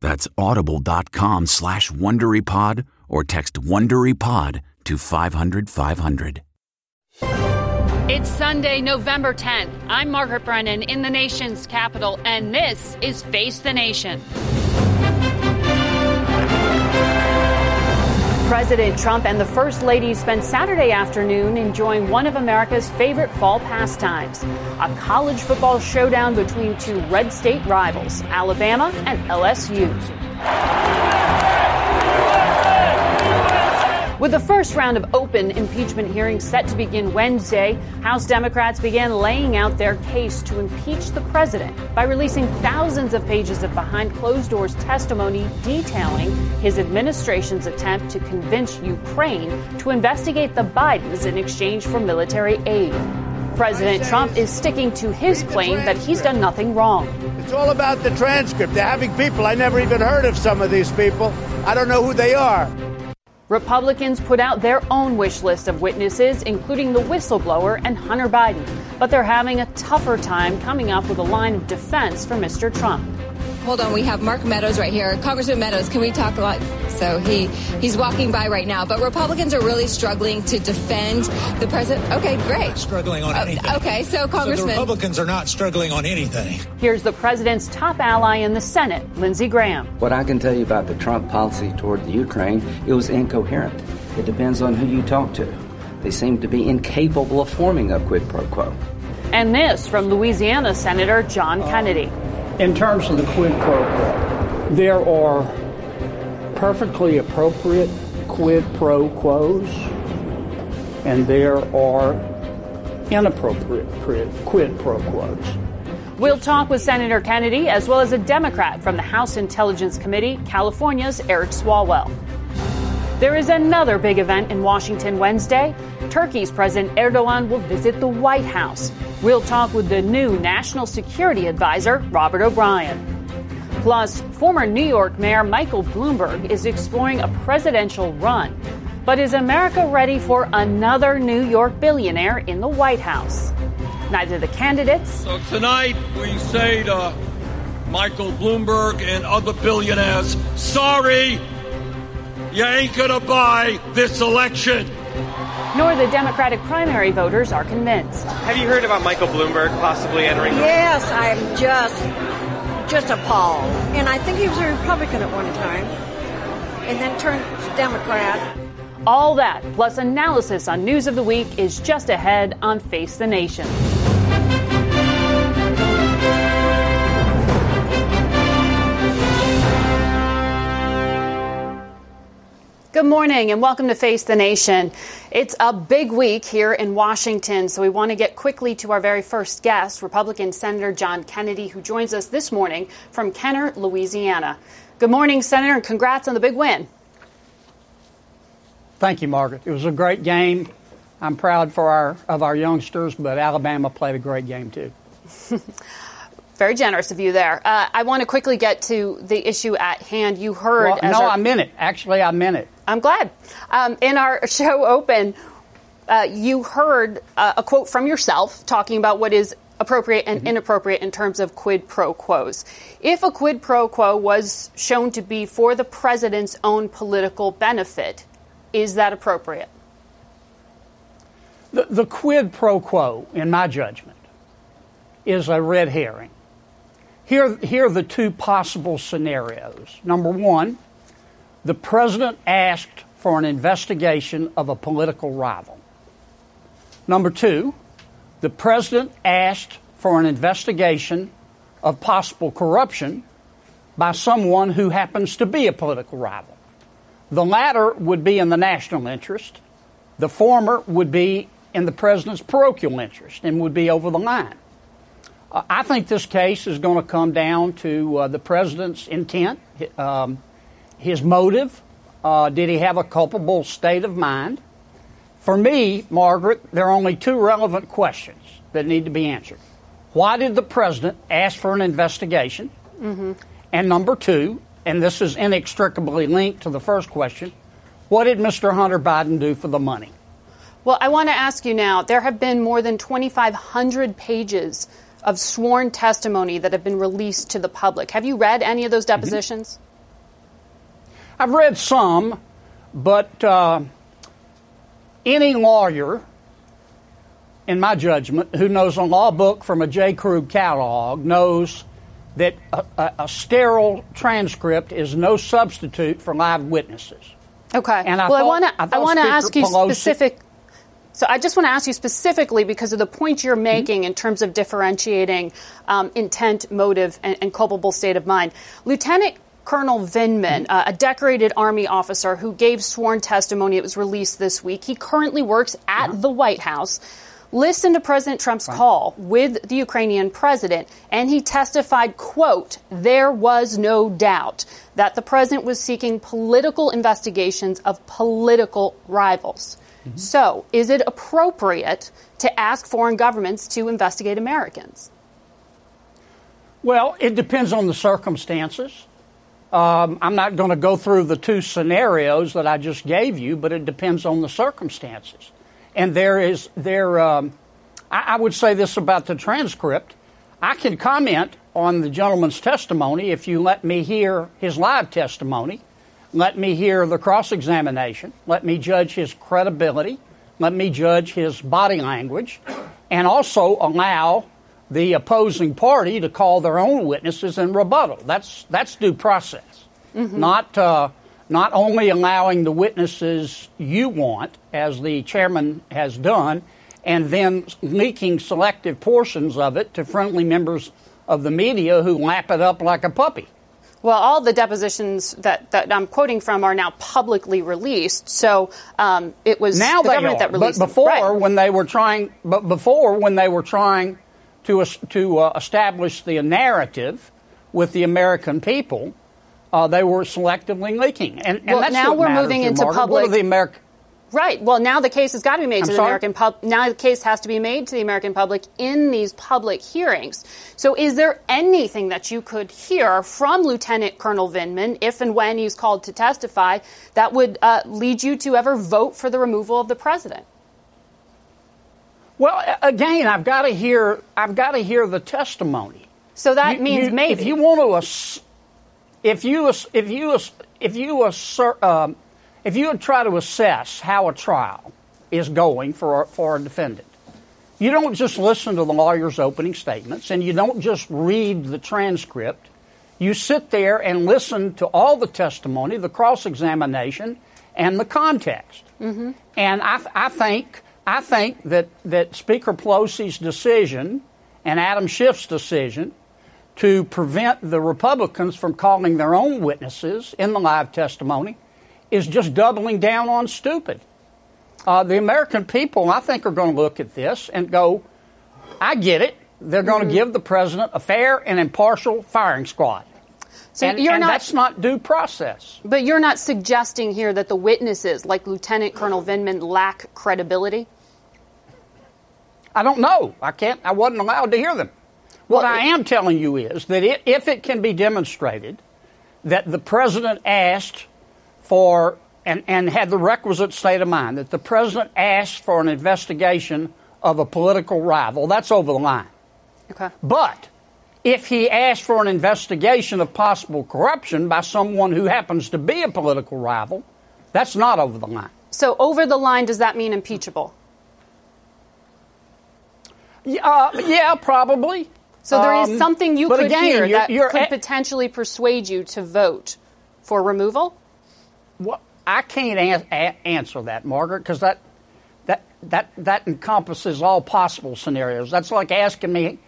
That's audible.com slash WonderyPod or text WonderyPod to 500 500. It's Sunday, November 10th. I'm Margaret Brennan in the nation's capital, and this is Face the Nation. President Trump and the First Lady spent Saturday afternoon enjoying one of America's favorite fall pastimes a college football showdown between two red state rivals, Alabama and LSU. With the first round of open impeachment hearings set to begin Wednesday, House Democrats began laying out their case to impeach the president by releasing thousands of pages of behind closed doors testimony detailing his administration's attempt to convince Ukraine to investigate the Bidens in exchange for military aid. President Trump is sticking to his claim that he's done nothing wrong. It's all about the transcript. They're having people. I never even heard of some of these people. I don't know who they are. Republicans put out their own wish list of witnesses, including the whistleblower and Hunter Biden, but they're having a tougher time coming up with a line of defense for Mr. Trump. Hold on, we have Mark Meadows right here. Congressman Meadows, can we talk a lot? So he he's walking by right now. But Republicans are really struggling to defend the president. Okay, great. Struggling on anything. Uh, okay, so Congressman, so the Republicans are not struggling on anything. Here's the president's top ally in the Senate, Lindsey Graham. What I can tell you about the Trump policy toward the Ukraine, it was incoherent. It depends on who you talk to. They seem to be incapable of forming a quid pro quo. And this from Louisiana Senator John Kennedy. In terms of the quid pro quo, there are perfectly appropriate quid pro quos, and there are inappropriate quid pro quos. We'll talk with Senator Kennedy as well as a Democrat from the House Intelligence Committee, California's Eric Swalwell. There is another big event in Washington Wednesday. Turkey's President Erdogan will visit the White House. We'll talk with the new National Security Advisor, Robert O'Brien. Plus, former New York Mayor Michael Bloomberg is exploring a presidential run. But is America ready for another New York billionaire in the White House? Neither the candidates. So tonight we say to Michael Bloomberg and other billionaires, sorry, you ain't gonna buy this election. Nor the Democratic primary voters are convinced. Have you heard about Michael Bloomberg possibly entering? Yes, I'm just just appalled. And I think he was a Republican at one time and then turned Democrat. All that, plus analysis on news of the week, is just ahead on Face the Nation. Good morning and welcome to Face the Nation. It's a big week here in Washington, so we want to get quickly to our very first guest, Republican Senator John Kennedy, who joins us this morning from Kenner, Louisiana. Good morning, Senator, and congrats on the big win. Thank you, Margaret. It was a great game. I'm proud for our of our youngsters, but Alabama played a great game too. Very generous of you there. Uh, I want to quickly get to the issue at hand. You heard. Well, no, our, I meant it. Actually, I meant it. I'm glad. Um, in our show open, uh, you heard uh, a quote from yourself talking about what is appropriate and mm-hmm. inappropriate in terms of quid pro quos. If a quid pro quo was shown to be for the president's own political benefit, is that appropriate? The, the quid pro quo, in my judgment, is a red herring. Here, here are the two possible scenarios. Number one, the president asked for an investigation of a political rival. Number two, the president asked for an investigation of possible corruption by someone who happens to be a political rival. The latter would be in the national interest. The former would be in the president's parochial interest and would be over the line. Uh, I think this case is going to come down to uh, the president's intent, um, his motive. Uh, did he have a culpable state of mind? For me, Margaret, there are only two relevant questions that need to be answered. Why did the president ask for an investigation? Mm-hmm. And number two, and this is inextricably linked to the first question, what did Mr. Hunter Biden do for the money? Well, I want to ask you now there have been more than 2,500 pages of sworn testimony that have been released to the public. Have you read any of those mm-hmm. depositions? Mm-hmm. I've read some, but uh, any lawyer, in my judgment, who knows a law book from a J.Crew catalog knows that a, a, a, sterile transcript is no substitute for live witnesses. Okay. And I well, thought, I want to I, want to ask you Pelosi, specific. So I just want to ask you specifically because of the point you're making mm-hmm. in terms of differentiating um, intent, motive, and, and culpable state of mind. Lieutenant Colonel Vindman, uh, a decorated Army officer who gave sworn testimony. It was released this week. He currently works at the White House. Listened to President Trump's right. call with the Ukrainian president, and he testified, quote, there was no doubt that the president was seeking political investigations of political rivals. Mm-hmm. So, is it appropriate to ask foreign governments to investigate Americans? Well, it depends on the circumstances. Um, I'm not going to go through the two scenarios that I just gave you, but it depends on the circumstances. And there is there. Um, I, I would say this about the transcript. I can comment on the gentleman's testimony if you let me hear his live testimony, let me hear the cross examination, let me judge his credibility, let me judge his body language, and also allow the opposing party to call their own witnesses in rebuttal. That's that's due process, mm-hmm. not uh, not only allowing the witnesses you want, as the chairman has done, and then leaking selective portions of it to friendly members of the media who lap it up like a puppy. Well, all the depositions that, that I'm quoting from are now publicly released. So um, it was now the government are. that released. But before, right. when they were trying, but before when they were trying to, to uh, establish the narrative with the American people, uh, they were selectively leaking. And, and well, now we're moving into Margaret. public. What are the American? Right. Well, now the case has got to be made I'm to the sorry? American public. Now the case has to be made to the American public in these public hearings. So, is there anything that you could hear from Lieutenant Colonel Vindman, if and when he's called to testify, that would uh, lead you to ever vote for the removal of the president? Well, again, I've got to hear. I've got to hear the testimony. So that you, means you, maybe if you want to, if you if you if you assert, um, if you try to assess how a trial is going for for a defendant, you don't just listen to the lawyer's opening statements and you don't just read the transcript. You sit there and listen to all the testimony, the cross examination, and the context. Mm-hmm. And I, I think I think that, that Speaker Pelosi's decision and Adam Schiff's decision to prevent the Republicans from calling their own witnesses in the live testimony is just doubling down on stupid. Uh, the American people, I think, are going to look at this and go, I get it. They're going mm-hmm. to give the president a fair and impartial firing squad. So and, you're and not, that's not due process. But you're not suggesting here that the witnesses, like Lieutenant Colonel Vindman, lack credibility? I don't know. I can't. I wasn't allowed to hear them. What Well, I am telling you is that it, if it can be demonstrated that the president asked for and, and had the requisite state of mind that the president asked for an investigation of a political rival, that's over the line. Okay. But if he asked for an investigation of possible corruption by someone who happens to be a political rival, that's not over the line. So over the line, does that mean impeachable? Yeah, uh, yeah probably. So there is Um, something you could again, hear you're- that you're could potentially persuade you to vote for removal? Well, I can't an- a- answer that, Margaret, because that that that that encompasses all possible scenarios. That's like asking me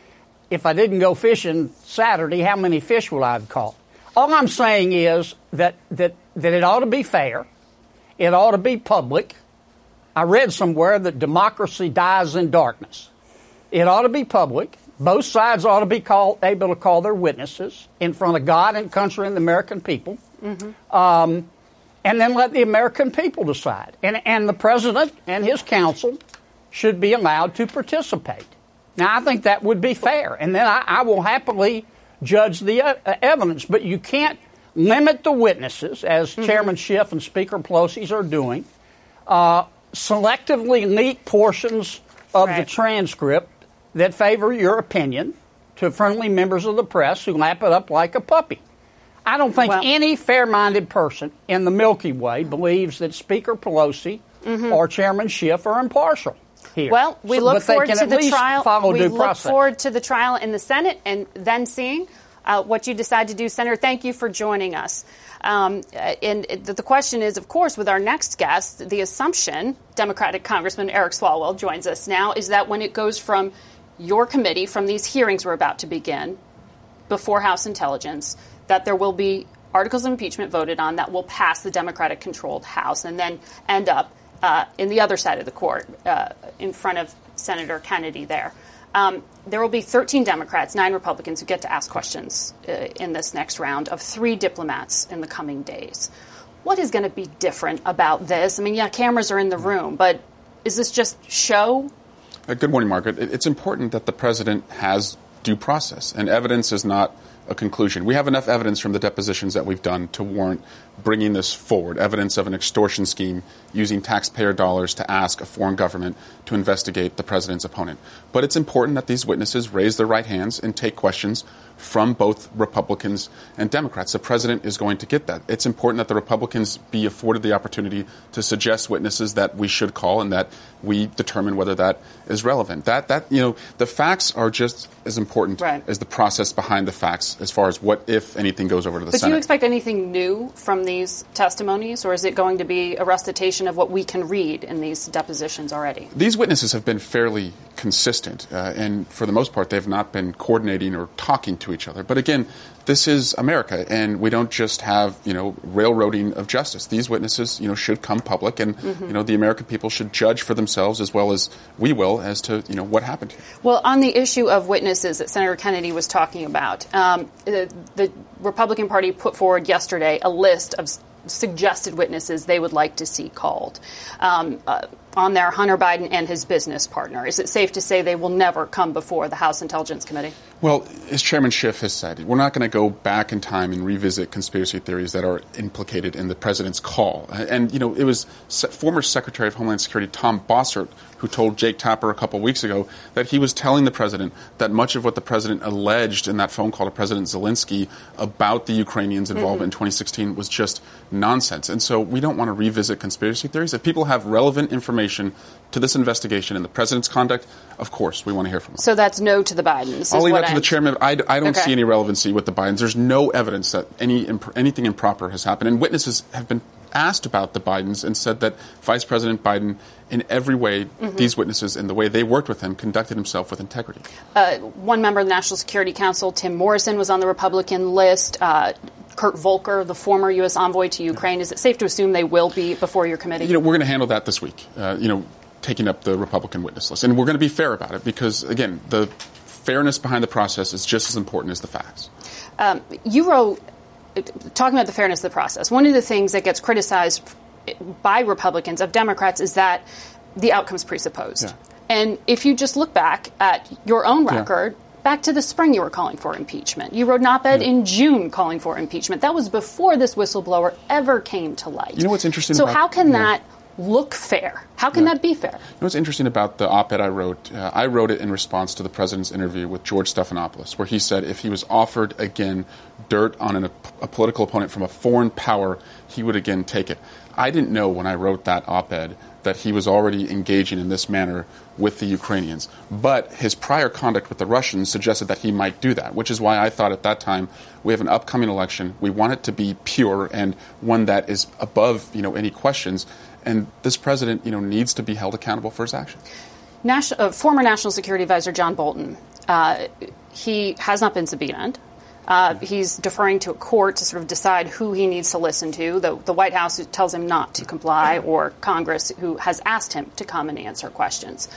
if I didn't go fishing Saturday, how many fish would I have caught? All I'm saying is that that that it ought to be fair, it ought to be public. I read somewhere that democracy dies in darkness. It ought to be public. Both sides ought to be called, able to call their witnesses in front of God and country and the American people um, and then let the American people decide. And, and the president and his counsel should be allowed to participate. Now, I think that would be fair, and then I, I will happily judge the uh, evidence. But you can't limit the witnesses, as Chairman Schiff and Speaker Pelosi's are doing. Uh, selectively leak portions of the transcript that favor your opinion to friendly members of the press who lap it up like a puppy. I don't think Well- any fair minded person in the Milky Way believes that Speaker Pelosi or Chairman Schiff are impartial here. Mm-hmm. Well, we So- look forward to the trial. We look process. forward to the trial in the Senate and then seeing uh, what you decide to do. Senator, thank you for joining us. Um, uh, and the question is, of course, with our next guest, the assumption, Democratic Congressman Eric Swalwell joins us now, is that when it goes from your committee, from these hearings we're about to begin, before House Intelligence, that there will be articles of impeachment voted on that will pass the Democratic controlled House and then end up uh, in the other side of the court uh, in front of Senator Kennedy there. Um, there will be 13 Democrats, nine Republicans who get to ask questions uh, in this next round of three diplomats in the coming days. What is going to be different about this? I mean, yeah, cameras are in the room, but is this just show? Uh, Good morning, Margaret. It's important that the president has due process, and evidence is not a conclusion. We have enough evidence from the depositions that we've done to warrant bringing this forward evidence of an extortion scheme using taxpayer dollars to ask a foreign government to investigate the president's opponent. But it's important that these witnesses raise their right hands and take questions from both Republicans and Democrats. The president is going to get that. It's important that the Republicans be afforded the opportunity to suggest witnesses that we should call and that we determine whether that is relevant. That that you know, the facts are just as important Right. as the process behind the facts as far as what if anything goes over to the Senate, But do you expect anything new from these testimonies, or is it going to be a recitation of what we can read in these depositions already? These witnesses have been fairly consistent, uh, and for the most part, they've not been coordinating or talking to each other. But again, this is America, and we don't just have you know railroading of justice. These witnesses, you know, should come public, and you know the American people should judge for themselves as well as we will as to you know what happened here. Well, on the issue of witnesses that Senator Kennedy was talking about, um, the, the Republican Party put forward yesterday a list of suggested witnesses they would like to see called. Um, uh, on there, Hunter Biden and his business partner. Is it safe to say they will never come before the House Intelligence Committee? Well, as Chairman Schiff has said, we're not going to go back in time and revisit conspiracy theories that are implicated in the president's call. And, you know, it was former Secretary of Homeland Security Tom Bossert who told Jake Tapper a couple weeks ago that he was telling the president that much of what the president alleged in that phone call to President Zelensky about the Ukrainians' involvement in mm-hmm. 2016 was just nonsense. And so we don't want to revisit conspiracy theories. If people have relevant information to this investigation and the president's conduct, of course, we want to hear from them. So that's no to the Bidens. I'll leave that to I'm- the chairman. I, I don't Okay. see any relevancy with the Bidens. There's no evidence that any imp- anything improper has happened, and witnesses have been asked about the Bidens and said that Vice President Biden, in every way, Mm-hmm. these witnesses and the way they worked with him, conducted himself with integrity. Uh, one member of the National Security Council, Tim Morrison, was on the Republican list. Uh, Kurt Volker, the former U.S. envoy to Ukraine. Is it safe to assume they will be before your committee? You know, we're going to handle that this week. Uh, you know, taking up the Republican witness list, and we're going to be fair about it because, again, the fairness behind the process is just as important as the facts. Um, you wrote, talking about the fairness of the process, one of the things that gets criticized by Republicans of Democrats is that the outcomes presupposed. Yeah. And if you just look back at your own record, yeah back to the spring you were calling for impeachment. You wrote an op-ed yeah. in June calling for impeachment. That was before this whistleblower ever came to light. You know what's interesting? So about, how can yeah. that look fair? How can yeah. that be fair? You know what's interesting about the op-ed I wrote? Uh, I wrote it in response to the president's interview with George Stephanopoulos, where he said if he was offered again dirt on an, a political opponent from a foreign power, he would again take it. I didn't know when I wrote that op-ed that he was already engaging in this manner with the Ukrainians. But his prior conduct with the Russians suggested that he might do that, which is why I thought at that time we have an upcoming election. We want it to be pure and one that is above you know any questions. And this president you know needs to be held accountable for his actions. Uh, former National Security Advisor John Bolton, uh, he has not been subpoenaed. Uh, he's deferring to a court to sort of decide who he needs to listen to. The, the White House tells him not to comply, or Congress, who has asked him to come and answer questions.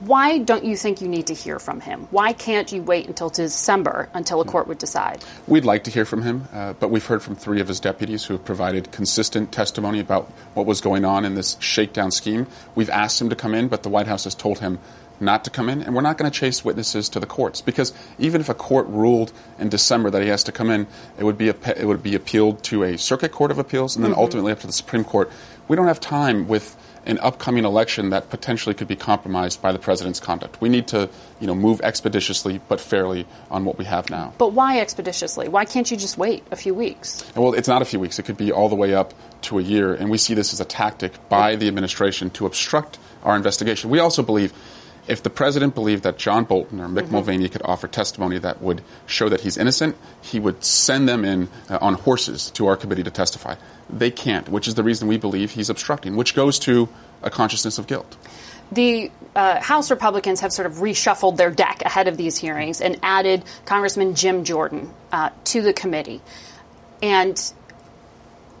Why don't you think you need to hear from him? Why can't you wait until December until a court would decide? We'd like to hear from him, uh, but we've heard from three of his deputies who have provided consistent testimony about what was going on in this shakedown scheme. We've asked him to come in, but the White House has told him not to come in, and we're not going to chase witnesses to the courts because even if a court ruled in December that he has to come in, it would be a, it would be appealed to a circuit court of appeals and then mm-hmm. ultimately up to the Supreme Court. We don't have time with an upcoming election that potentially could be compromised by the president's conduct. We need to, you know, move expeditiously but fairly on what we have now. But why expeditiously? Why can't you just wait a few weeks? Well, it's not a few weeks. It could be all the way up to a year, and we see this as a tactic by the administration to obstruct our investigation. We also believe if the president believed that John Bolton or Mick mm-hmm. Mulvaney could offer testimony that would show that he's innocent, he would send them in uh, on horses to our committee to testify. They can't, which is the reason we believe he's obstructing, which goes to a consciousness of guilt. The uh, House Republicans have sort of reshuffled their deck ahead of these hearings and added Congressman Jim Jordan uh, to the committee. And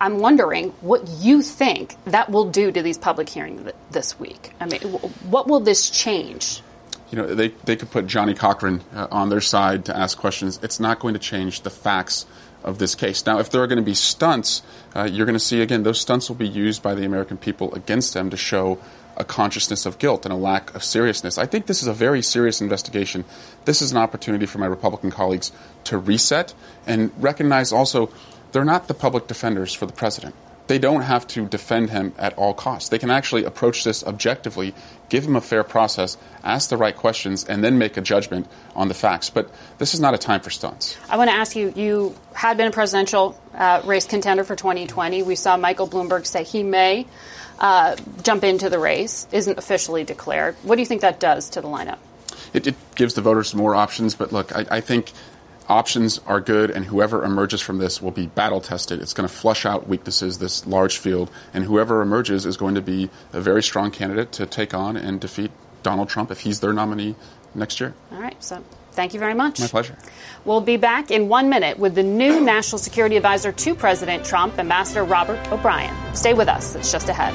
I'm wondering what you think that will do to these public hearings th- this week. I mean, w- what will this change? You know, they, they could put Johnnie Cochran uh, on their side to ask questions. It's not going to change the facts of this case. Now, if there are going to be stunts, uh, you're going to see, again, those stunts will be used by the American people against them to show a consciousness of guilt and a lack of seriousness. I think this is a very serious investigation. This is an opportunity for my Republican colleagues to reset and recognize also they're not the public defenders for the president. They don't have to defend him at all costs. They can actually approach this objectively, give him a fair process, ask the right questions, and then make a judgment on the facts. But this is not a time for stunts. I want to ask you you had been a presidential uh, race contender for 2020. We saw Michael Bloomberg say he may uh, jump into the race, isn't officially declared. What do you think that does to the lineup? It, it gives the voters more options, but look, I, I think options are good, and whoever emerges from this will be battle tested. It's going to flush out weaknesses, this large field, and whoever emerges is going to be a very strong candidate to take on and defeat Donald Trump if he's their nominee next year. All right. So thank you very much. My pleasure. We'll be back in one minute with the new National Security Advisor to President Trump, Ambassador Robert O'Brien. Stay with us. It's just ahead.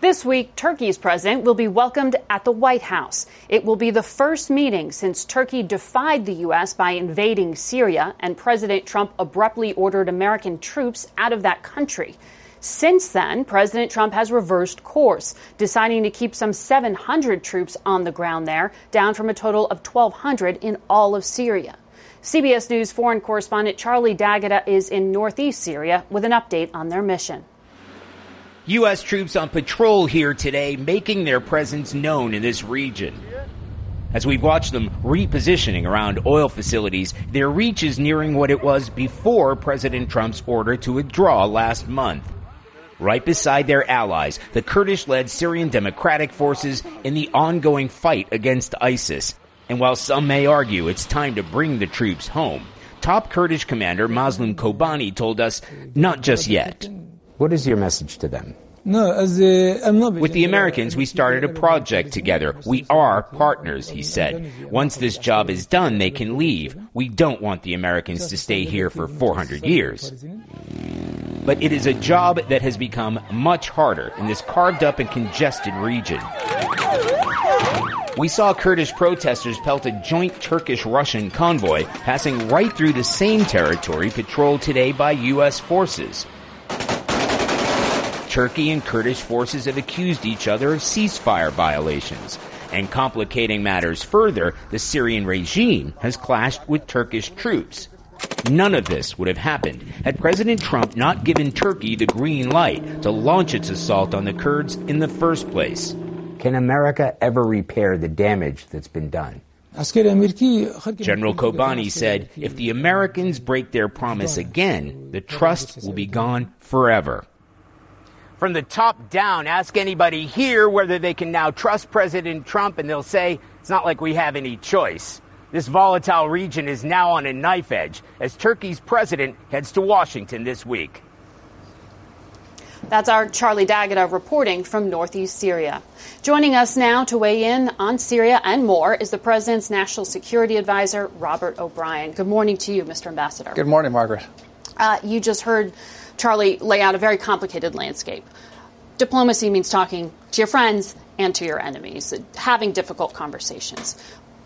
This week, Turkey's president will be welcomed at the White House. It will be the first meeting since Turkey defied the U.S. by invading Syria and President Trump abruptly ordered American troops out of that country. Since then, President Trump has reversed course, deciding to keep some 700 troops on the ground there, down from a total of 1,200 in all of Syria. CBS News foreign correspondent Charlie D'Agata is in northeast Syria with an update on their mission. U.S. troops on patrol here today, making their presence known in this region. As we've watched them repositioning around oil facilities, their reach is nearing what it was before President Trump's order to withdraw last month. Right beside their allies, the Kurdish led Syrian Democratic Forces in the ongoing fight against ISIS. And while some may argue it's time to bring the troops home, top Kurdish commander Mazlum Kobani told us, not just yet. What is your message to them? With the Americans, we started a project together. We are partners, he said. Once this job is done, they can leave. We don't want the Americans to stay here for 400 years. But it is a job that has become much harder in this carved up and congested region. We saw Kurdish protesters pelt a joint Turkish-Russian convoy passing right through the same territory patrolled today by U.S. forces. Turkey and Kurdish forces have accused each other of ceasefire violations. And complicating matters further, the Syrian regime has clashed with Turkish troops. None of this would have happened had President Trump not given Turkey the green light to launch its assault on the Kurds in the first place. Can America ever repair the damage that's been done? General Kobani said if the Americans break their promise again, the trust will be gone forever. From the top down, ask anybody here whether they can now trust President Trump, and they'll say it's not like we have any choice. This volatile region is now on a knife edge as Turkey's president heads to Washington this week. That's our Charlie D'Agata reporting from northeast Syria. Joining us now to weigh in on Syria and more is the President's National Security Advisor, Robert O'Brien. Good morning to you, Mr. Ambassador. Good morning, Margaret. Uh, you just heard Charlie lay out a very complicated landscape. Diplomacy means talking to your friends and to your enemies, having difficult conversations.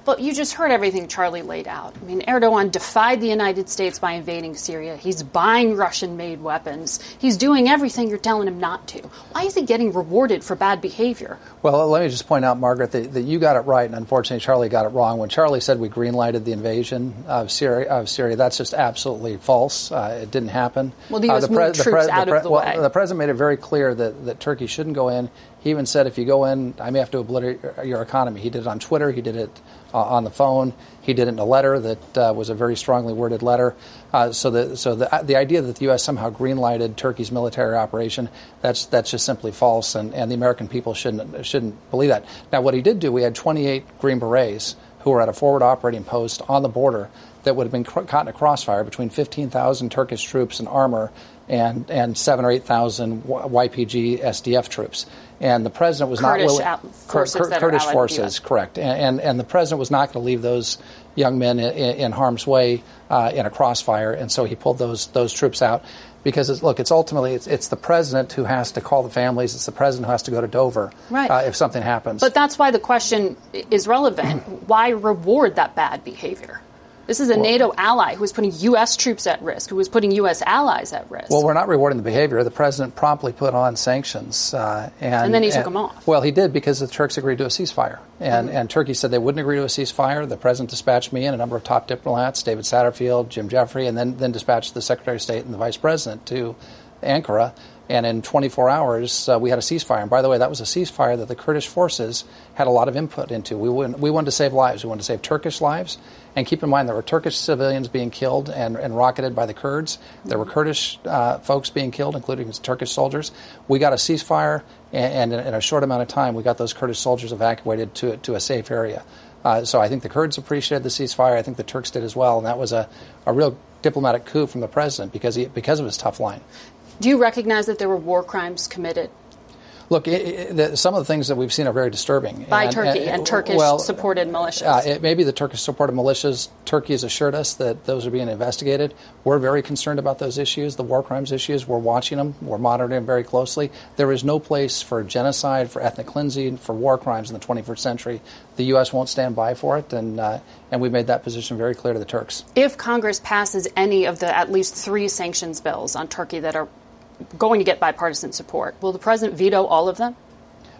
But you just heard everything Charlie laid out. I mean, Erdogan defied the United States by invading Syria. He's buying Russian made weapons. He's doing everything you're telling him not to. Why is he getting rewarded for bad behavior? Well, let me just point out, Margaret, that, that you got it right, and unfortunately, Charlie got it wrong. When Charlie said we greenlighted the invasion of Syria, of Syria that's just absolutely false. Uh, it didn't happen. Well, the U.S. Uh, the moved the troops out the of the well, way. The president made it very clear that, that Turkey shouldn't go in. He even said, if you go in, I may have to obliterate your economy. He did it on Twitter. He did it uh, on the phone. He did it in a letter that uh, was a very strongly worded letter. Uh, so the so the the idea that the U.S. somehow greenlighted Turkey's military operation that's that's just simply false, and, and the American people shouldn't shouldn't believe that. Now, what he did do, we had 28 Green Berets who were at a forward operating post on the border that would have been caught in a crossfire between 15,000 Turkish troops and armor and and seven or eight thousand YPG SDF troops. And the president was Kurdish not willing. out- forces Kur- are Kurdish allied with the forces, correct. And, and and the president was not going to leave those young men in, in harm's way uh, in a crossfire, and so he pulled those those troops out. Because it's, look, it's ultimately it's, it's the president who has to call the families. It's the president who has to go to Dover Right. uh, if something happens. But that's why the question is relevant. why reward that bad behavior? This is a NATO ally who is putting U.S. troops at risk, who is putting U.S. allies at risk. Well, we're not rewarding the behavior. The president promptly put on sanctions, uh, and, And then he took them off. Well, he did because the Turks agreed to a ceasefire, and Mm-hmm. and Turkey said they wouldn't agree to a ceasefire. The president dispatched me and a number of top diplomats, David Satterfield, Jim Jeffrey, and then then dispatched the Secretary of State and the Vice President to Ankara. And in 24 hours, uh, we had a ceasefire. And by the way, that was a ceasefire that the Kurdish forces had a lot of input into. We, we wanted to save lives. We wanted to save Turkish lives. And keep in mind, there were Turkish civilians being killed and, and rocketed by the Kurds. There were Kurdish uh, folks being killed, including Turkish soldiers. We got a ceasefire, and, and in a short amount of time, we got those Kurdish soldiers evacuated to, to a safe area. Uh, so I think the Kurds appreciated the ceasefire. I think the Turks did as well. And that was a, a real diplomatic coup from the president because, he, because of his tough line. Do you recognize that there were war crimes committed Look, it, it, the, some of the things that we've seen are very disturbing. by And- Turkey and, Turkish well, supported militias? Uh, it may be the Turkish supported militias. Turkey has assured us that those are being investigated. We're very concerned about those issues, the war crimes issues. We're watching them. We're monitoring them very closely. There is no place for genocide, for ethnic cleansing, for war crimes in the 21st century. The U.S. won't stand by for it, and uh, and we've made that position very clear to the Turks. if Congress passes any of the at least three sanctions bills on Turkey that are going to get bipartisan support, will the president veto all of them?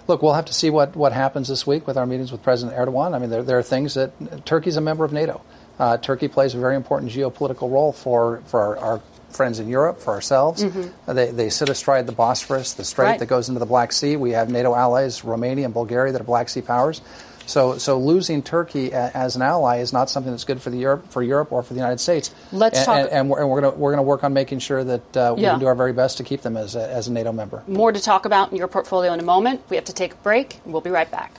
Look, we'll have to see what, what happens this week with our meetings with President Erdogan. I mean, there, there are things that Turkey's a member of NATO. Uh, Turkey plays a very important geopolitical role for, for our, our friends in Europe, for ourselves. Uh, they, they sit astride the Bosphorus, the strait Right. that goes into the Black Sea. We have NATO allies, Romania and Bulgaria, that are Black Sea powers. So, so losing Turkey a, as an ally is not something that's good for the Europe, for Europe or for the United States. Let's and, talk- And, and we're, and we're going we're gonna work on making sure that uh, we Yeah. can do our very best to keep them as a, as a NATO member. More to talk about in your portfolio in a moment. We have to take a break. We'll be right back.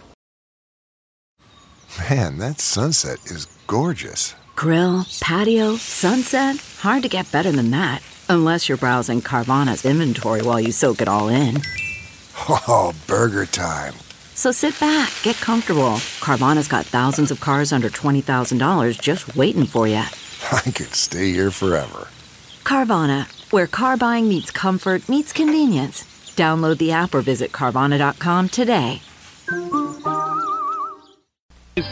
Man, that sunset is gorgeous. Grill, patio, sunset. Hard to get better than that. Unless you're browsing Carvana's inventory while you soak it all in. Oh, burger time. So sit back, get comfortable. Carvana's got thousands of cars under $20,000 just waiting for you. I could stay here forever. Carvana, where car buying meets comfort, meets convenience. Download the app or visit Carvana.com today.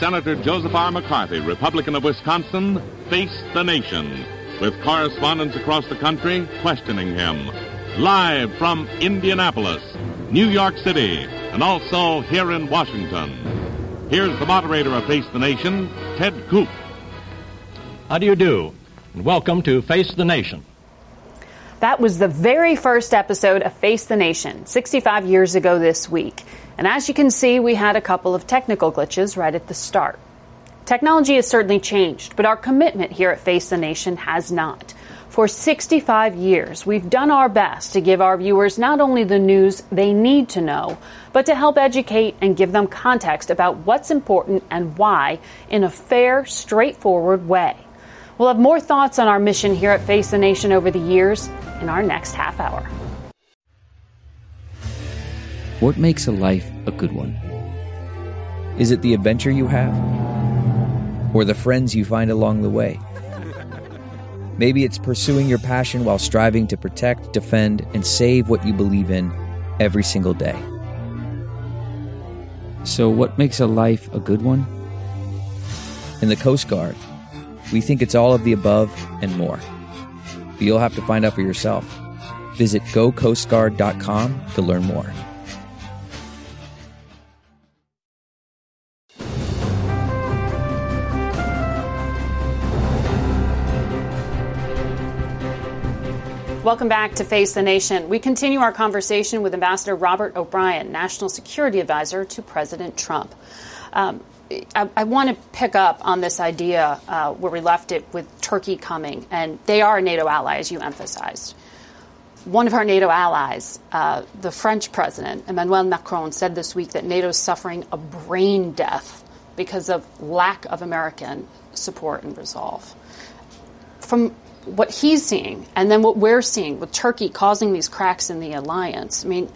Senator Joseph R. McCarthy, Republican of Wisconsin, faced the nation with correspondents across the country questioning him. Live from Indianapolis, New York City, and also here in Washington. Here's the moderator of Face the Nation, Ted Koop. How do you do? And welcome to Face the Nation. That was the very first episode of Face the Nation, 65 years ago this week. And as you can see, we had a couple of technical glitches right at the start. Technology has certainly changed, but our commitment here at Face the Nation has not. For 65 years, we've done our best to give our viewers not only the news they need to know, but to help educate and give them context about what's important and why in a fair, straightforward way. We'll have more thoughts on our mission here at Face the Nation over the years in our next half hour. What makes a life a good one? Is it the adventure you have? Or the friends you find along the way? Maybe it's pursuing your passion while striving to protect, defend, and save what you believe in every single day. So, what makes a life a good one? In the Coast Guard, we think it's all of the above and more. But you'll have to find out for yourself. Visit gocoastguard.com to learn more. Welcome back to Face the Nation. We continue our conversation with Ambassador Robert O'Brien, National Security Advisor to President Trump. Um, I, I want to pick up on this idea uh, where we left it with Turkey coming, and they are a NATO ally, as you emphasized. One of our NATO allies, uh, the French president, Emmanuel Macron, said this week that NATO is suffering a brain death because of lack of American support and resolve. From what he's seeing and then what we're seeing with Turkey causing these cracks in the alliance, I mean,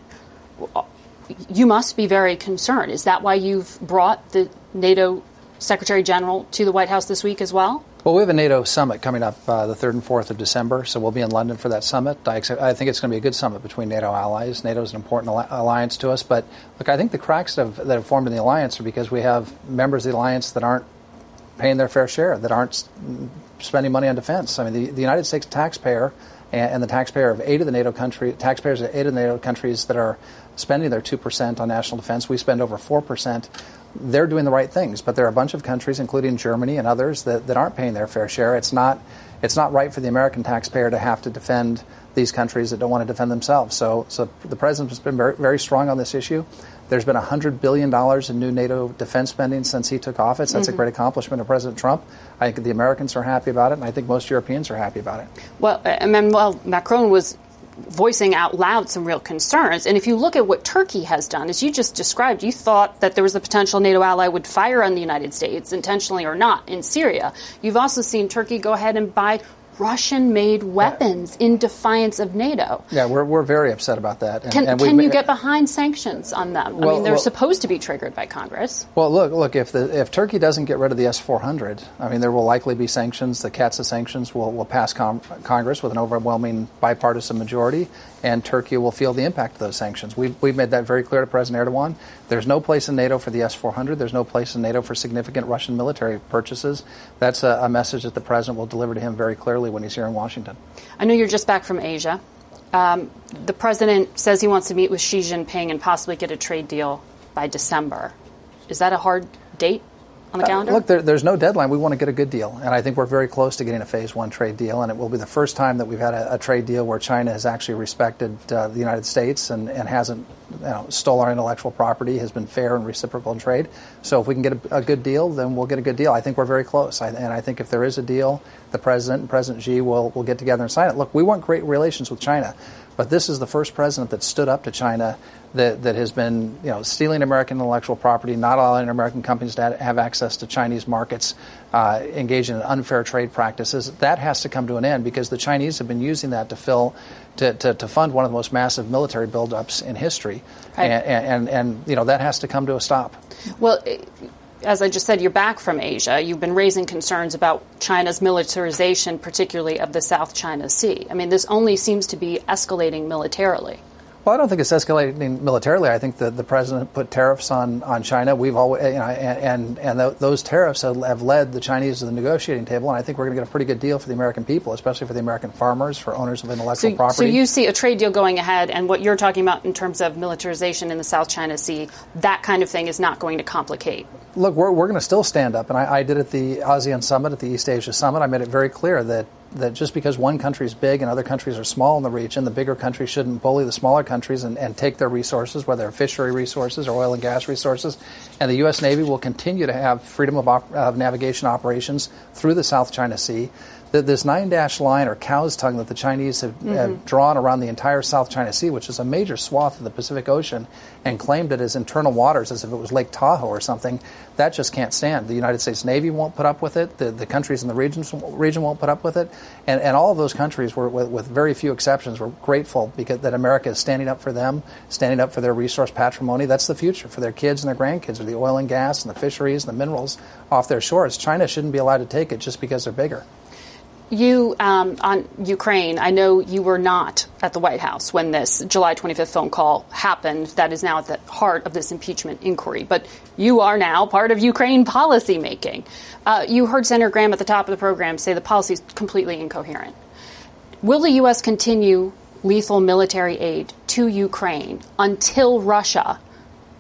you must be very concerned. Is that why you've brought the NATO Secretary General to the White House this week as well? Well, we have a NATO summit coming up uh, the 3rd and 4th of December, so we'll be in London for that summit. I, I think it's going to be a good summit between NATO allies. NATO is an important al- alliance to us, but look, I think the cracks that have, that have formed in the alliance are because we have members of the alliance that aren't paying their fair share, that aren't spending money on defense. I mean, the, the United States taxpayer and, and, the taxpayer of eight of the NATO countries, taxpayers of eight of the NATO countries that are spending their 2% on national defense, we spend over 4%. They're doing the right things, but there are a bunch of countries, including Germany and others, that, that aren't paying their fair share. It's not, it's not right for the American taxpayer to have to defend these countries that don't want to defend themselves. So, so the president has been very, very strong on this issue. There's been $100 billion in new NATO defense spending since he took office. That's mm-hmm. a great accomplishment of President Trump. I think the Americans are happy about it, and I think most Europeans are happy about it. Well, Emmanuel Macron was voicing out loud some real concerns. And if you look at what Turkey has done, as you just described, you thought that there was a potential NATO ally would fire on the United States, intentionally or not, in Syria. You've also seen Turkey go ahead and buy Russian made weapons yeah. in defiance of NATO. Yeah, we're, we're very upset about that. And, can, and can you get behind sanctions on them? Well, I mean, they're well, supposed to be triggered by Congress. Well, look, look. If the if Turkey doesn't get rid of the S four hundred, I mean, there will likely be sanctions. The CAATSA sanctions will will pass com- Congress with an overwhelming bipartisan majority, and Turkey will feel the impact of those sanctions. We've we've made that very clear to President Erdogan. There's no place in NATO for the S 400. There's no place in NATO for significant Russian military purchases. That's a, a, message that the president will deliver to him very clearly when he's here in Washington. I know you're just back from Asia. Um, the president says he wants to meet with Xi Jinping and possibly get a trade deal by December. Is that a hard date? On the uh, calendar? Uh, look, there, there's no deadline. We want to get a good deal, and I think we're very close to getting a phase one trade deal. And it will be the first time that we've had a, a trade deal where China has actually respected uh, the United States and, and hasn't you know, stole our intellectual property, has been fair and reciprocal in trade. So if we can get a, a good deal, then we'll get a good deal. I think we're very close, I, and I think if there is a deal, the president and President Xi will will get together and sign it. Look, we want great relations with China. But this is the first president that stood up to China that, that has been you know stealing American intellectual property, not allowing American companies to have access to Chinese markets, uh, engaging in unfair trade practices. That has to come to an end because the Chinese have been using that to fill to, to, to fund one of the most massive military buildups in history, Right. and, and, and you know that has to come to a stop. Well, as I just said, you're back from Asia. You've been raising concerns about China's militarization, particularly of the South China Sea. I mean, this only seems to be escalating militarily. Well, I don't think it's escalating militarily. I think that the president put tariffs on, on China. We've always, you know, and and, and th- those tariffs have, have led the Chinese to the negotiating table. And I think we're going to get a pretty good deal for the American people, especially for the American farmers, for owners of intellectual So, property. so you see a trade deal going ahead, and what you're talking about in terms of militarization in the South China Sea, that kind of thing is not going to complicate. Look, we're, we're going to still stand up, and I, I did at the ASEAN summit, at the East Asia summit. I made it very clear that that just because one country is big and other countries are small in the region, the bigger countries shouldn't bully the smaller countries and, and take their resources, whether fishery resources or oil and gas resources. And the U.S. Navy will continue to have freedom of, op- of navigation operations through the South China Sea. Th- This nine dash line or cow's tongue that the Chinese have, have Mhm. drawn around the entire South China Sea, which is a major swath of the Pacific Ocean, and claimed it as internal waters as if it was Lake Tahoe or something, that just can't stand. The United States Navy won't put up with it. The, the countries in the regions, region won't put up with it. And, and all of those countries, were, with, with very few exceptions, were grateful because that America is standing up for them, standing up for their resource patrimony. That's the future for their kids and their grandkids, are the oil and gas and the fisheries and the minerals off their shores. China shouldn't be allowed to take it just because they're bigger. You um, on Ukraine, I know you were not at the White House when this July 25th phone call happened. That is now at the heart of this impeachment inquiry. But you are now part of Ukraine policymaking. Uh, you heard Senator Graham at the top of the program say the policy is completely incoherent. Will the U.S. continue lethal military aid to Ukraine until Russia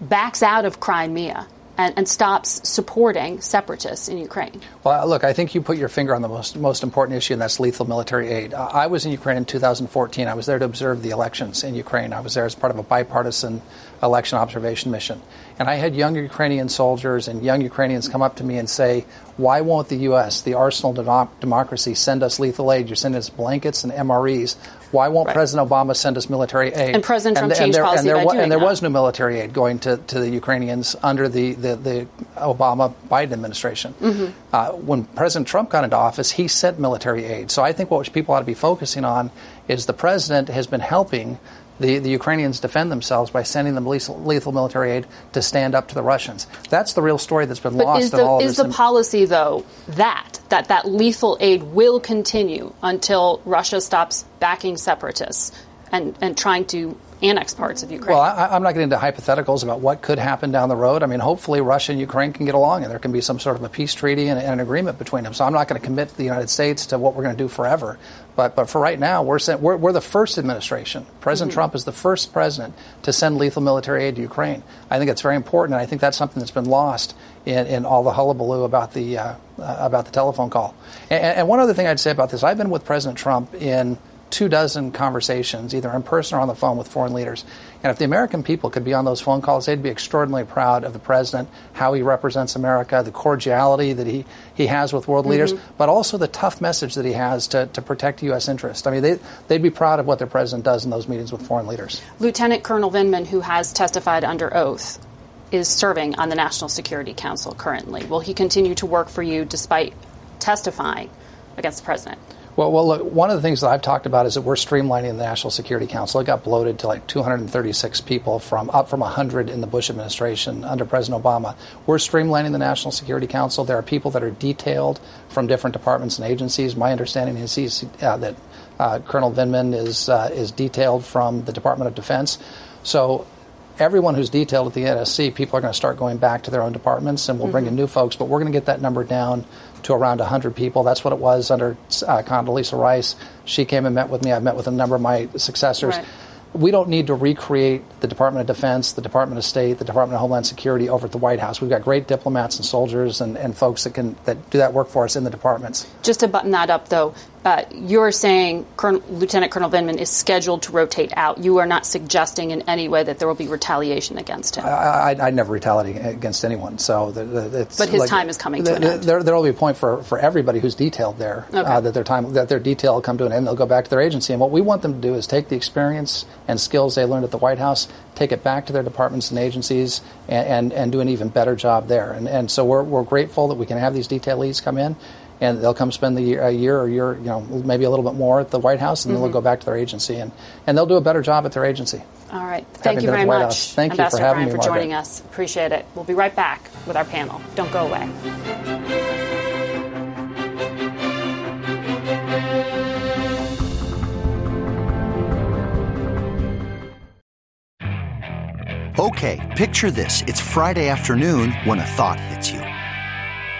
backs out of Crimea and, and stops supporting separatists in Ukraine? Well, look, I think you put your finger on the most most important issue, and that's lethal military aid. I was in Ukraine in 2014. I was there to observe the elections in Ukraine. I was there as part of a bipartisan election observation mission. And I had young Ukrainian soldiers and young Ukrainians come up to me and say, why won't the U.S., the arsenal of democracy, send us lethal aid? You're sending us blankets and MREs. Why won't President Obama send us military aid? And President Trump changed there, policy and there, by wa- doing and there that. was no military aid going to, to the Ukrainians under the, the, the Obama Biden administration. Mhm. Uh, when President Trump got into office, he sent military aid. So I think what people ought to be focusing on is the president has been helping the, the Ukrainians defend themselves by sending them lethal, lethal military aid to stand up to the Russians. That's the real story that's been But lost is in all is the policy though that that that lethal aid will continue until Russia stops backing separatists and and trying to annex parts of Ukraine? Well, I, I'm not getting into hypotheticals about what could happen down the road. I mean, hopefully Russia and Ukraine can get along and there can be some sort of a peace treaty and, and an agreement between them. So I'm not going to commit the United States to what we're going to do forever. But, but for right now, we're, sent, we're, we're the first administration. President Mhm. Trump is the first president to send lethal military aid to Ukraine. I think it's very important, and I think that's something that's been lost in, in all the hullabaloo about the, uh, uh, about the telephone call. And, and one other thing I'd say about this, I've been with President Trump in two dozen conversations, either in person or on the phone with foreign leaders. And if the American people could be on those phone calls, they'd be extraordinarily proud of the president, how he represents America, the cordiality that he, he has with world leaders, Mhm. but also the tough message that he has to, to protect U.S. interests. I mean, they, they'd be proud of what their president does in those meetings with foreign leaders. Lieutenant Colonel Vindman, who has testified under oath, is serving on the National Security Council currently. Will he continue to work for you despite testifying against the president? Well, well, look, one of the things that I've talked about is that we're streamlining the National Security Council. It got bloated to like 236 people from up from 100 in the Bush administration under President Obama. We're streamlining the National Security Council. There are people that are detailed from different departments and agencies. My understanding is he's, uh, that uh, Colonel Vindman is uh, is detailed from the Department of Defense. So everyone who's detailed at the NSC, people are going to start going back to their own departments, and we'll bring in new folks. But we're going to get that number down to around 100 people. That's what it was under uh, Condoleezza Rice. She came and met with me. I've met with a number of my successors. Right. we don't need to recreate the Department of Defense, the Department of State, the Department of Homeland Security over at the White House. We've got great diplomats and soldiers and, and folks that can that do that work for us in the departments. Just to button that up, though, uh, you're saying Colonel, Lieutenant Colonel Vindman is scheduled to rotate out. You are not suggesting in any way that there will be retaliation against him. I, I, I never retaliate against anyone. So, the, the, it's but his like, time is coming the, to an end. There, there will be a point for, for everybody who's detailed there Okay. uh, that their time that their detail will come to an end. They'll go back to their agency, and what we want them to do is take the experience and skills they learned at the White House, take it back to their departments and agencies, and, and, and do an even better job there. And, and so we're, we're grateful that we can have these detailees come in. And they'll come spend the year, a year or year, you know, maybe a little bit more at the White House, and then Mhm. they'll go back to their agency, and, and they'll do a better job at their agency. All right. Having Thank you very much, House. Thank you for Ambassador having O'Brien, me, for joining us. Appreciate it. We'll be right back with our panel. Don't go away. Okay, picture this. It's Friday afternoon when a thought hits you.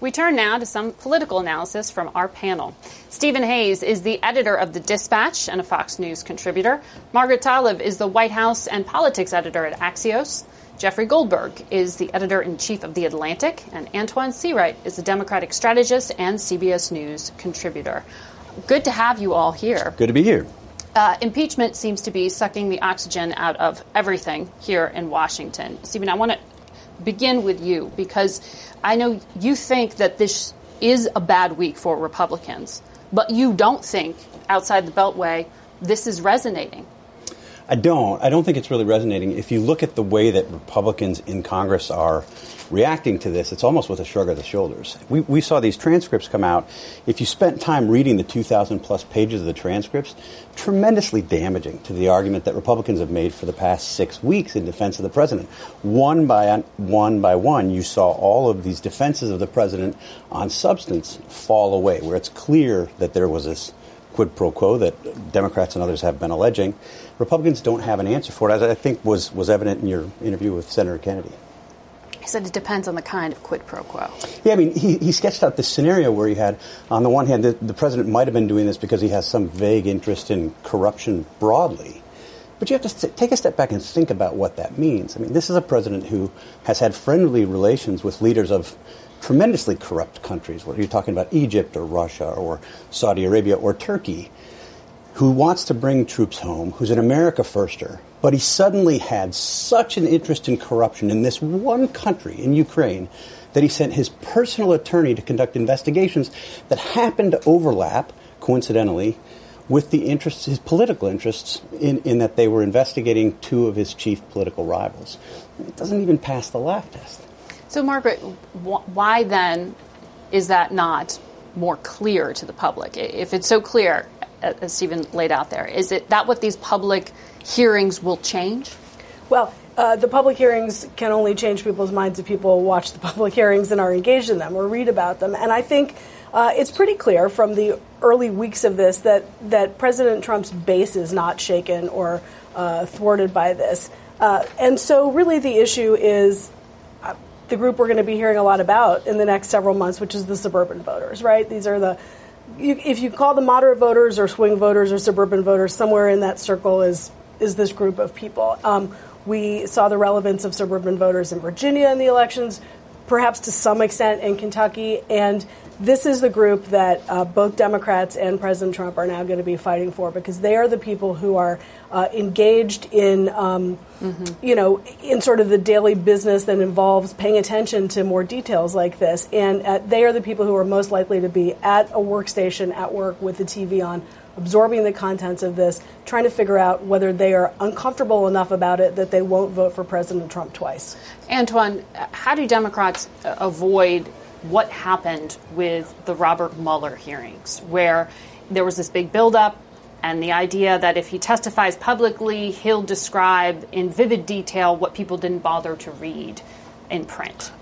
We turn now to some political analysis from our panel. Stephen Hayes is the editor of The Dispatch and a Fox News contributor. Margaret Talev is the White House and politics editor at Axios. Jeffrey Goldberg is the editor in chief of The Atlantic. And Antoine Seawright is the Democratic strategist and CBS News contributor. Good to have you all here. Good to be here. Uh, impeachment seems to be sucking the oxygen out of everything here in Washington. Stephen, I want to begin with you because I know you think that this is a bad week for Republicans, but you don't think outside the Beltway this is resonating. I don't. I don't think it's really resonating. If you look at the way that Republicans in Congress are reacting to this, it's almost with a shrug of the shoulders. We, we saw these transcripts come out. If you spent time reading the 2,000 plus pages of the transcripts, tremendously damaging to the argument that Republicans have made for the past six weeks in defense of the president. One by one by one, you saw all of these defenses of the president on substance fall away, where it's clear that there was this quid pro quo that Democrats and others have been alleging. Republicans don't have an answer for it, as I think was, was evident in your interview with Senator Kennedy. He said it depends on the kind of quid pro quo. Yeah, I mean, he, he sketched out this scenario where he had, on the one hand, the, the president might have been doing this because he has some vague interest in corruption broadly. But you have to take a step back and think about what that means. I mean, this is a president who has had friendly relations with leaders of tremendously corrupt countries, whether you're talking about Egypt or Russia or Saudi Arabia or Turkey, who wants to bring troops home, who's an America firster, but he suddenly had such an interest in corruption in this one country, in Ukraine, that he sent his personal attorney to conduct investigations that happened to overlap, coincidentally, with the interests, his political interests, in, in that they were investigating two of his chief political rivals. It doesn't even pass the laugh test. So, Margaret, wh- why then is that not more clear to the public? If it's so clear, as Stephen laid out there, is it that what these public hearings will change? Well, uh, the public hearings can only change people's minds if people watch the public hearings and are engaged in them or read about them. And I think uh, it's pretty clear from the early weeks of this that, that President Trump's base is not shaken or uh, thwarted by this. Uh, and so, really, the issue is the group we're going to be hearing a lot about in the next several months, which is the suburban voters, right? These are the you, if you call them moderate voters or swing voters or suburban voters, somewhere in that circle is is this group of people. Um, we saw the relevance of suburban voters in Virginia in the elections, perhaps to some extent in Kentucky, and this is the group that uh, both Democrats and President Trump are now going to be fighting for because they are the people who are uh, engaged in, um, you know, in sort of the daily business that involves paying attention to more details like this, and uh, they are the people who are most likely to be at a workstation at work with the TV on absorbing the contents of this, trying to figure out whether they are uncomfortable enough about it that they won't vote for President Trump twice. Antoine, how do Democrats uh, avoid what happened with the Robert Mueller hearings, where there was this big buildup and the idea that if he testifies publicly, he'll describe in vivid detail what people didn't bother to read? in print.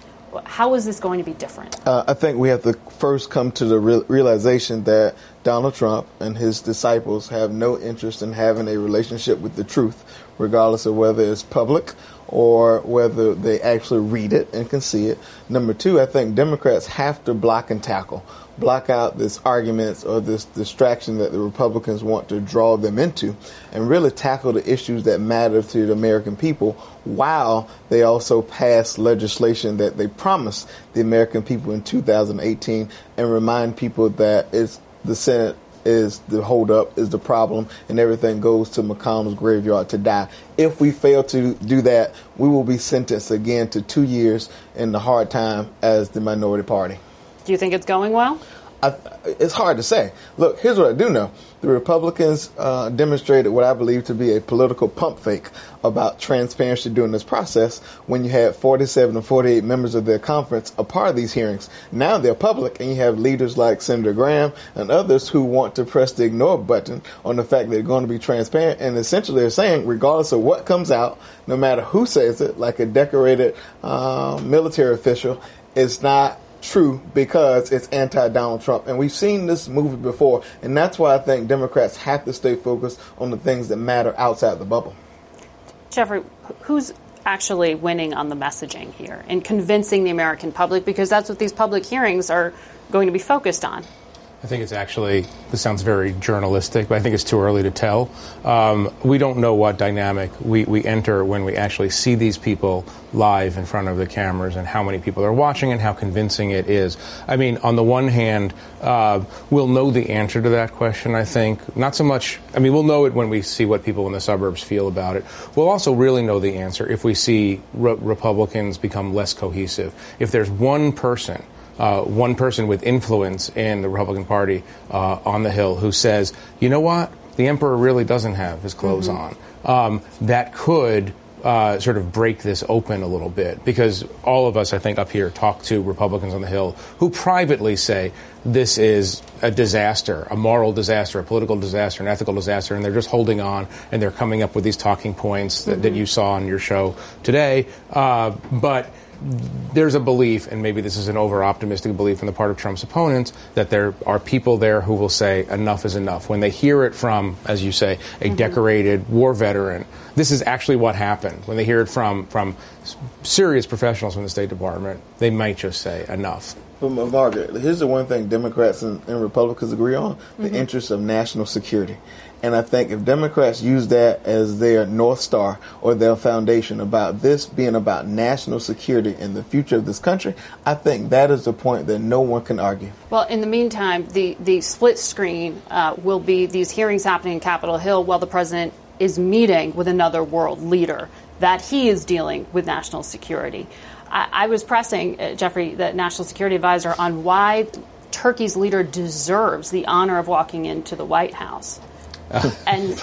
How is this going to be different? Uh, I think we have to first come to the real- realization that Donald Trump and his disciples have no interest in having a relationship with the truth, regardless of whether it's public or whether they actually read it and can see it. Number two, I think Democrats have to block and tackle, block out this arguments or this distraction that the Republicans want to draw them into, and really tackle the issues that matter to the American people while they also pass legislation that they promised the American people in 2018 and remind people that it's the Senate is the holdup, is the problem, and everything goes to McConnell's graveyard to die. If we fail to do that, we will be sentenced again to two years in the hard time as the minority party. Do you think it's going well? I, it's hard to say. Look, here's what I do know. The Republicans uh, demonstrated what I believe to be a political pump fake about transparency during this process when you had 47 or 48 members of their conference a part of these hearings. Now they're public, and you have leaders like Senator Graham and others who want to press the ignore button on the fact they're going to be transparent. And essentially, they're saying, regardless of what comes out, no matter who says it, like a decorated uh, military official, it's not true because it's anti Donald Trump. And we've seen this movie before. And that's why I think Democrats have to stay focused on the things that matter outside the bubble. Jeffrey, who's actually winning on the messaging here and convincing the American public? Because that's what these public hearings are going to be focused on. I think it's actually, this sounds very journalistic, but I think it's too early to tell. Um, we don't know what dynamic we, we enter when we actually see these people live in front of the cameras and how many people are watching and how convincing it is. I mean, on the one hand, uh, we'll know the answer to that question, I think. Not so much, I mean, we'll know it when we see what people in the suburbs feel about it. We'll also really know the answer if we see re- Republicans become less cohesive. If there's one person, uh, one person with influence in the Republican Party uh, on the Hill who says, you know what, the emperor really doesn't have his clothes mm-hmm. on. Um, that could uh, sort of break this open a little bit because all of us, I think, up here talk to Republicans on the Hill who privately say this is a disaster, a moral disaster, a political disaster, an ethical disaster, and they're just holding on and they're coming up with these talking points that, mm-hmm. that you saw on your show today. Uh, but there's a belief, and maybe this is an over optimistic belief on the part of Trump's opponents, that there are people there who will say enough is enough. When they hear it from, as you say, a mm-hmm. decorated war veteran, this is actually what happened. When they hear it from, from serious professionals from the State Department, they might just say enough. But Margaret, here's the one thing Democrats and, and Republicans agree on: the mm-hmm. interest of national security. And I think if Democrats use that as their North Star or their foundation about this being about national security and the future of this country, I think that is the point that no one can argue. Well, in the meantime, the, the split screen uh, will be these hearings happening in Capitol Hill while the president is meeting with another world leader that he is dealing with national security. I, I was pressing, uh, Jeffrey, the national security advisor, on why Turkey's leader deserves the honor of walking into the White House and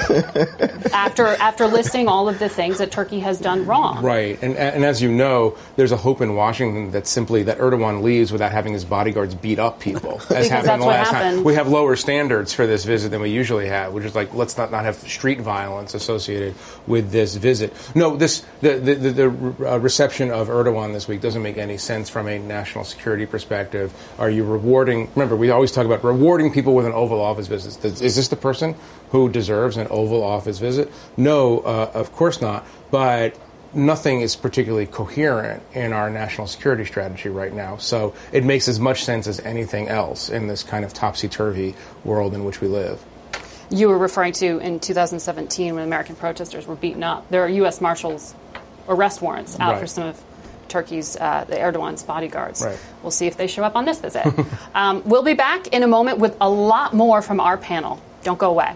after after listing all of the things that Turkey has done wrong. Right, and and as you know, there's a hope in Washington that simply that Erdogan leaves without having his bodyguards beat up people, as happened the last happened. time. We have lower standards for this visit than we usually have, which is like let's not, not have street violence associated with this visit. No, this the the, the, the uh, reception of Erdogan this week doesn't make any sense from a national security perspective. Are you rewarding? Remember, we always talk about rewarding people with an Oval Office visit. Is this the person who deserves an Oval Office visit? No, uh, of course not. But nothing is particularly coherent in our national security strategy right now. So it makes as much sense as anything else in this kind of topsy turvy world in which we live. You were referring to in 2017 when American protesters were beaten up. There are U.S. Marshals arrest warrants out right. for some of Turkey's, uh, the Erdogan's bodyguards. Right. We'll see if they show up on this visit. um, we'll be back in a moment with a lot more from our panel. Don't go away.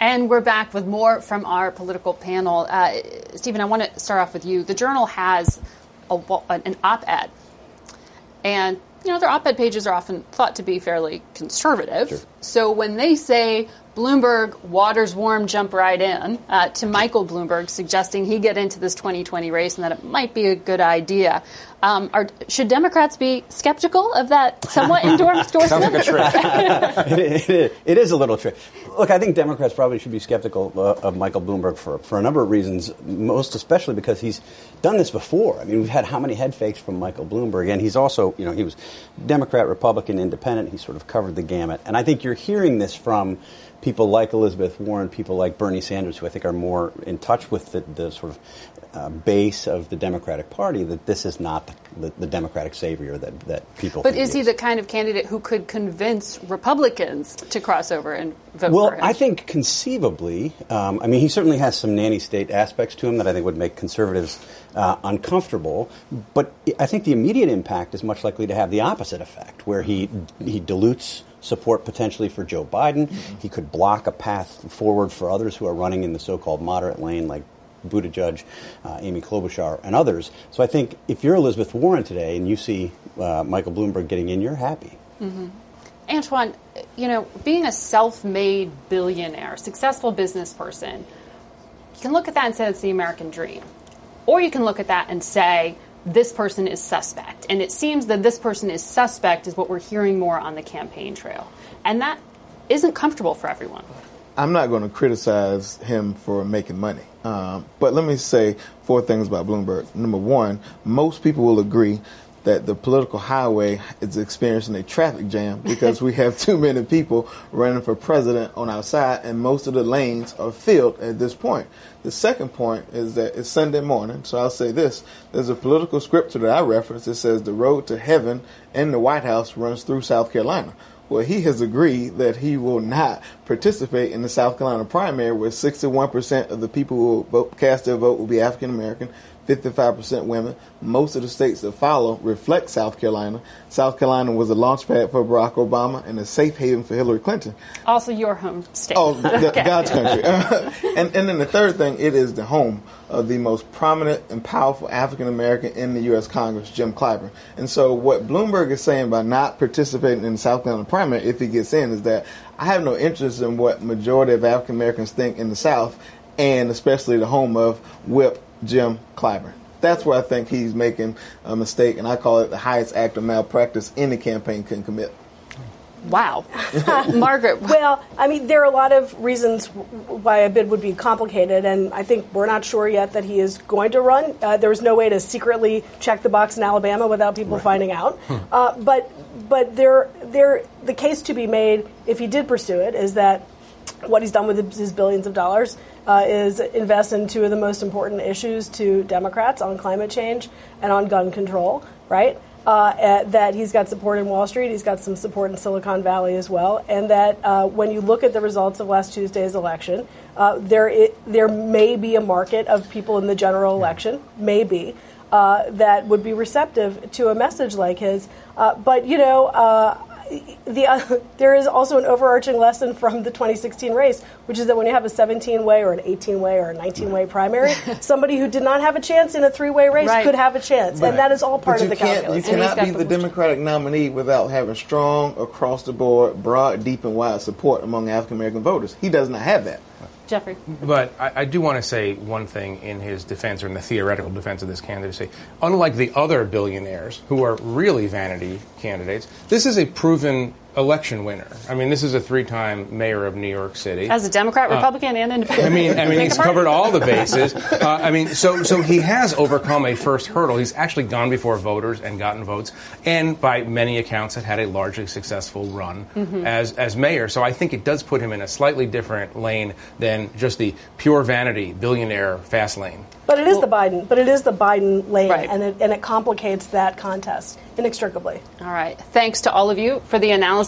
And we're back with more from our political panel. Uh, Stephen, I want to start off with you. The Journal has a, an op ed. And, you know, their op ed pages are often thought to be fairly conservative. Sure. So when they say Bloomberg, waters warm, jump right in, uh, to Michael Bloomberg, suggesting he get into this 2020 race and that it might be a good idea. Um, are, should Democrats be skeptical of that somewhat endorsement? Sounds like a trick. it, it, it is a little trick. Look, I think Democrats probably should be skeptical uh, of Michael Bloomberg for, for a number of reasons, most especially because he's done this before. I mean, we've had how many head fakes from Michael Bloomberg, and he's also, you know, he was Democrat, Republican, Independent. He sort of covered the gamut. And I think you're hearing this from people like Elizabeth Warren, people like Bernie Sanders, who I think are more in touch with the, the sort of uh, base of the Democratic Party, that this is not the, the, the Democratic savior that, that people. Think But is he, the kind of candidate who could convince Republicans to cross over and vote well, for him? I think conceivably. Um, I mean, he certainly has some nanny state aspects to him that I think would make conservatives uh, uncomfortable. But I think the immediate impact is much likely to have the opposite effect, where he he dilutes support potentially for Joe Biden. Mm-hmm. He could block a path forward for others who are running in the so-called moderate lane, like Buttigieg, uh, Amy Klobuchar, and others. So I think if you're Elizabeth Warren today and you see uh, Michael Bloomberg getting in, you're happy. Mm-hmm. Antoine, you know, being a self-made billionaire, successful business person, you can look at that and say it's the American dream. Or you can look at that and say, this person is suspect. And it seems that this person is suspect is what we're hearing more on the campaign trail. And that isn't comfortable for everyone. I'm not going to criticize him for making money. Um, but let me say four things about Bloomberg. Number one, most people will agree that the political highway is experiencing a traffic jam because we have too many people running for president on our side, and most of the lanes are filled at this point. The second point is that it's Sunday morning, so I'll say this. There's a political scripture that I reference that says the road to heaven and the White House runs through South Carolina. Well, he has agreed that he will not participate in the South Carolina primary, where 61% of the people who will vote, cast their vote will be African American, 55% women. Most of the states that follow reflect South Carolina. South Carolina was a launch pad for Barack Obama and a safe haven for Hillary Clinton. Also, your home state. Oh, okay. God's country. and, and then the third thing, it is the home of the most prominent and powerful African American in the U.S. Congress, Jim Clyburn. And so, what Bloomberg is saying by not participating in the South Carolina primary, if he gets in, is that I have no interest in what majority of African Americans think in the South, and especially the home of Whip Jim Clyburn. That's where I think he's making a mistake, and I call it the highest act of malpractice any campaign can commit. Wow. Margaret. well, I mean, there are a lot of reasons why a bid would be complicated, and I think we're not sure yet that he is going to run. Uh, there was no way to secretly check the box in Alabama without people right. finding out. Hmm. Uh, but but there, there, the case to be made, if he did pursue it, is that what he's done with his billions of dollars uh, is invest in two of the most important issues to Democrats on climate change and on gun control, right? Uh, that he's got support in Wall Street, he's got some support in Silicon Valley as well, and that uh, when you look at the results of last Tuesday's election, uh, there it, there may be a market of people in the general election, maybe, uh, that would be receptive to a message like his. Uh, but you know, uh, the, uh, there is also an overarching lesson from the 2016 race, which is that when you have a 17 way or an 18 way or a 19 way primary, somebody who did not have a chance in a three way race right. could have a chance. Right. And that is all part of the calculus. You cannot be the Democratic nominee without having strong, across the board, broad, deep, and wide support among African American voters. He does not have that. Jeffrey. But I, I, do want to say one thing in his defense, or in the theoretical defense of this candidacy. Unlike the other billionaires who are really vanity candidates, this is a proven election winner. I mean, this is a three-time mayor of New York City. As a Democrat, uh, Republican, uh, and Independent. I mean, I mean, he's covered all the bases. Uh, I mean, so so he has overcome a first hurdle. He's actually gone before voters and gotten votes, and by many accounts, had had a largely successful run mm-hmm. as as mayor. So I think it does put him in a slightly different lane than just the pure vanity billionaire fast lane. But it is well, the Biden. But it is the Biden lane, right. and it and it complicates that contest inextricably. All right. Thanks to all of you for the analysis.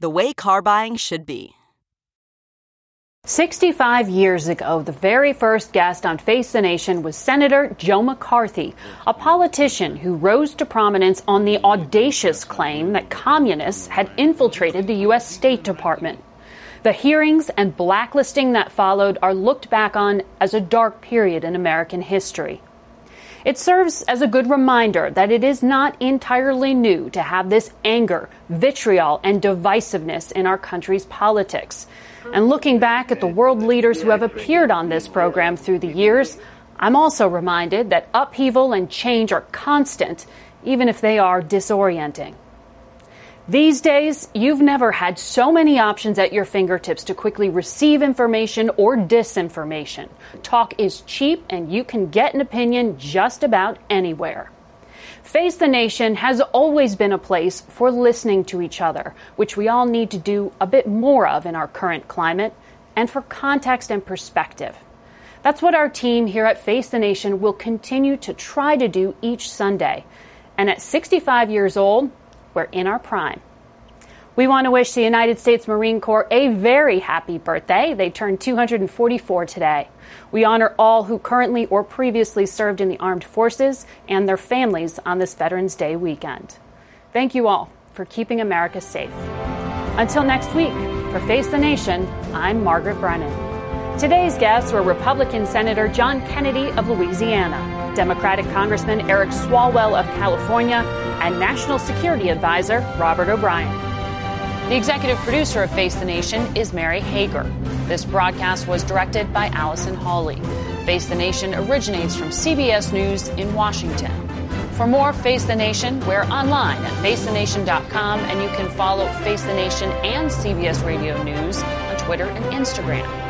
the way car buying should be. 65 years ago, the very first guest on Face the Nation was Senator Joe McCarthy, a politician who rose to prominence on the audacious claim that communists had infiltrated the U.S. State Department. The hearings and blacklisting that followed are looked back on as a dark period in American history. It serves as a good reminder that it is not entirely new to have this anger, vitriol, and divisiveness in our country's politics. And looking back at the world leaders who have appeared on this program through the years, I'm also reminded that upheaval and change are constant, even if they are disorienting. These days, you've never had so many options at your fingertips to quickly receive information or disinformation. Talk is cheap and you can get an opinion just about anywhere. Face the Nation has always been a place for listening to each other, which we all need to do a bit more of in our current climate, and for context and perspective. That's what our team here at Face the Nation will continue to try to do each Sunday. And at 65 years old, we're in our prime. We want to wish the United States Marine Corps a very happy birthday. They turned 244 today. We honor all who currently or previously served in the armed forces and their families on this Veterans Day weekend. Thank you all for keeping America safe. Until next week, for Face the Nation, I'm Margaret Brennan. Today's guests were Republican Senator John Kennedy of Louisiana, Democratic Congressman Eric Swalwell of California, and National Security Advisor Robert O'Brien. The executive producer of Face the Nation is Mary Hager. This broadcast was directed by Allison Hawley. Face the Nation originates from CBS News in Washington. For more Face the Nation, we're online at facethenation.com and you can follow Face the Nation and CBS Radio News on Twitter and Instagram.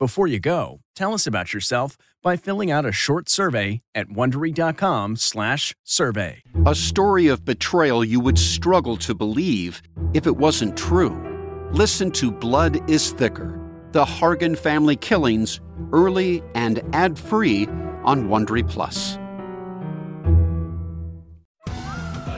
Before you go, tell us about yourself by filling out a short survey at wondery.com/survey. A story of betrayal you would struggle to believe if it wasn't true. Listen to Blood is Thicker: The Hargan Family Killings early and ad-free on Wondery Plus.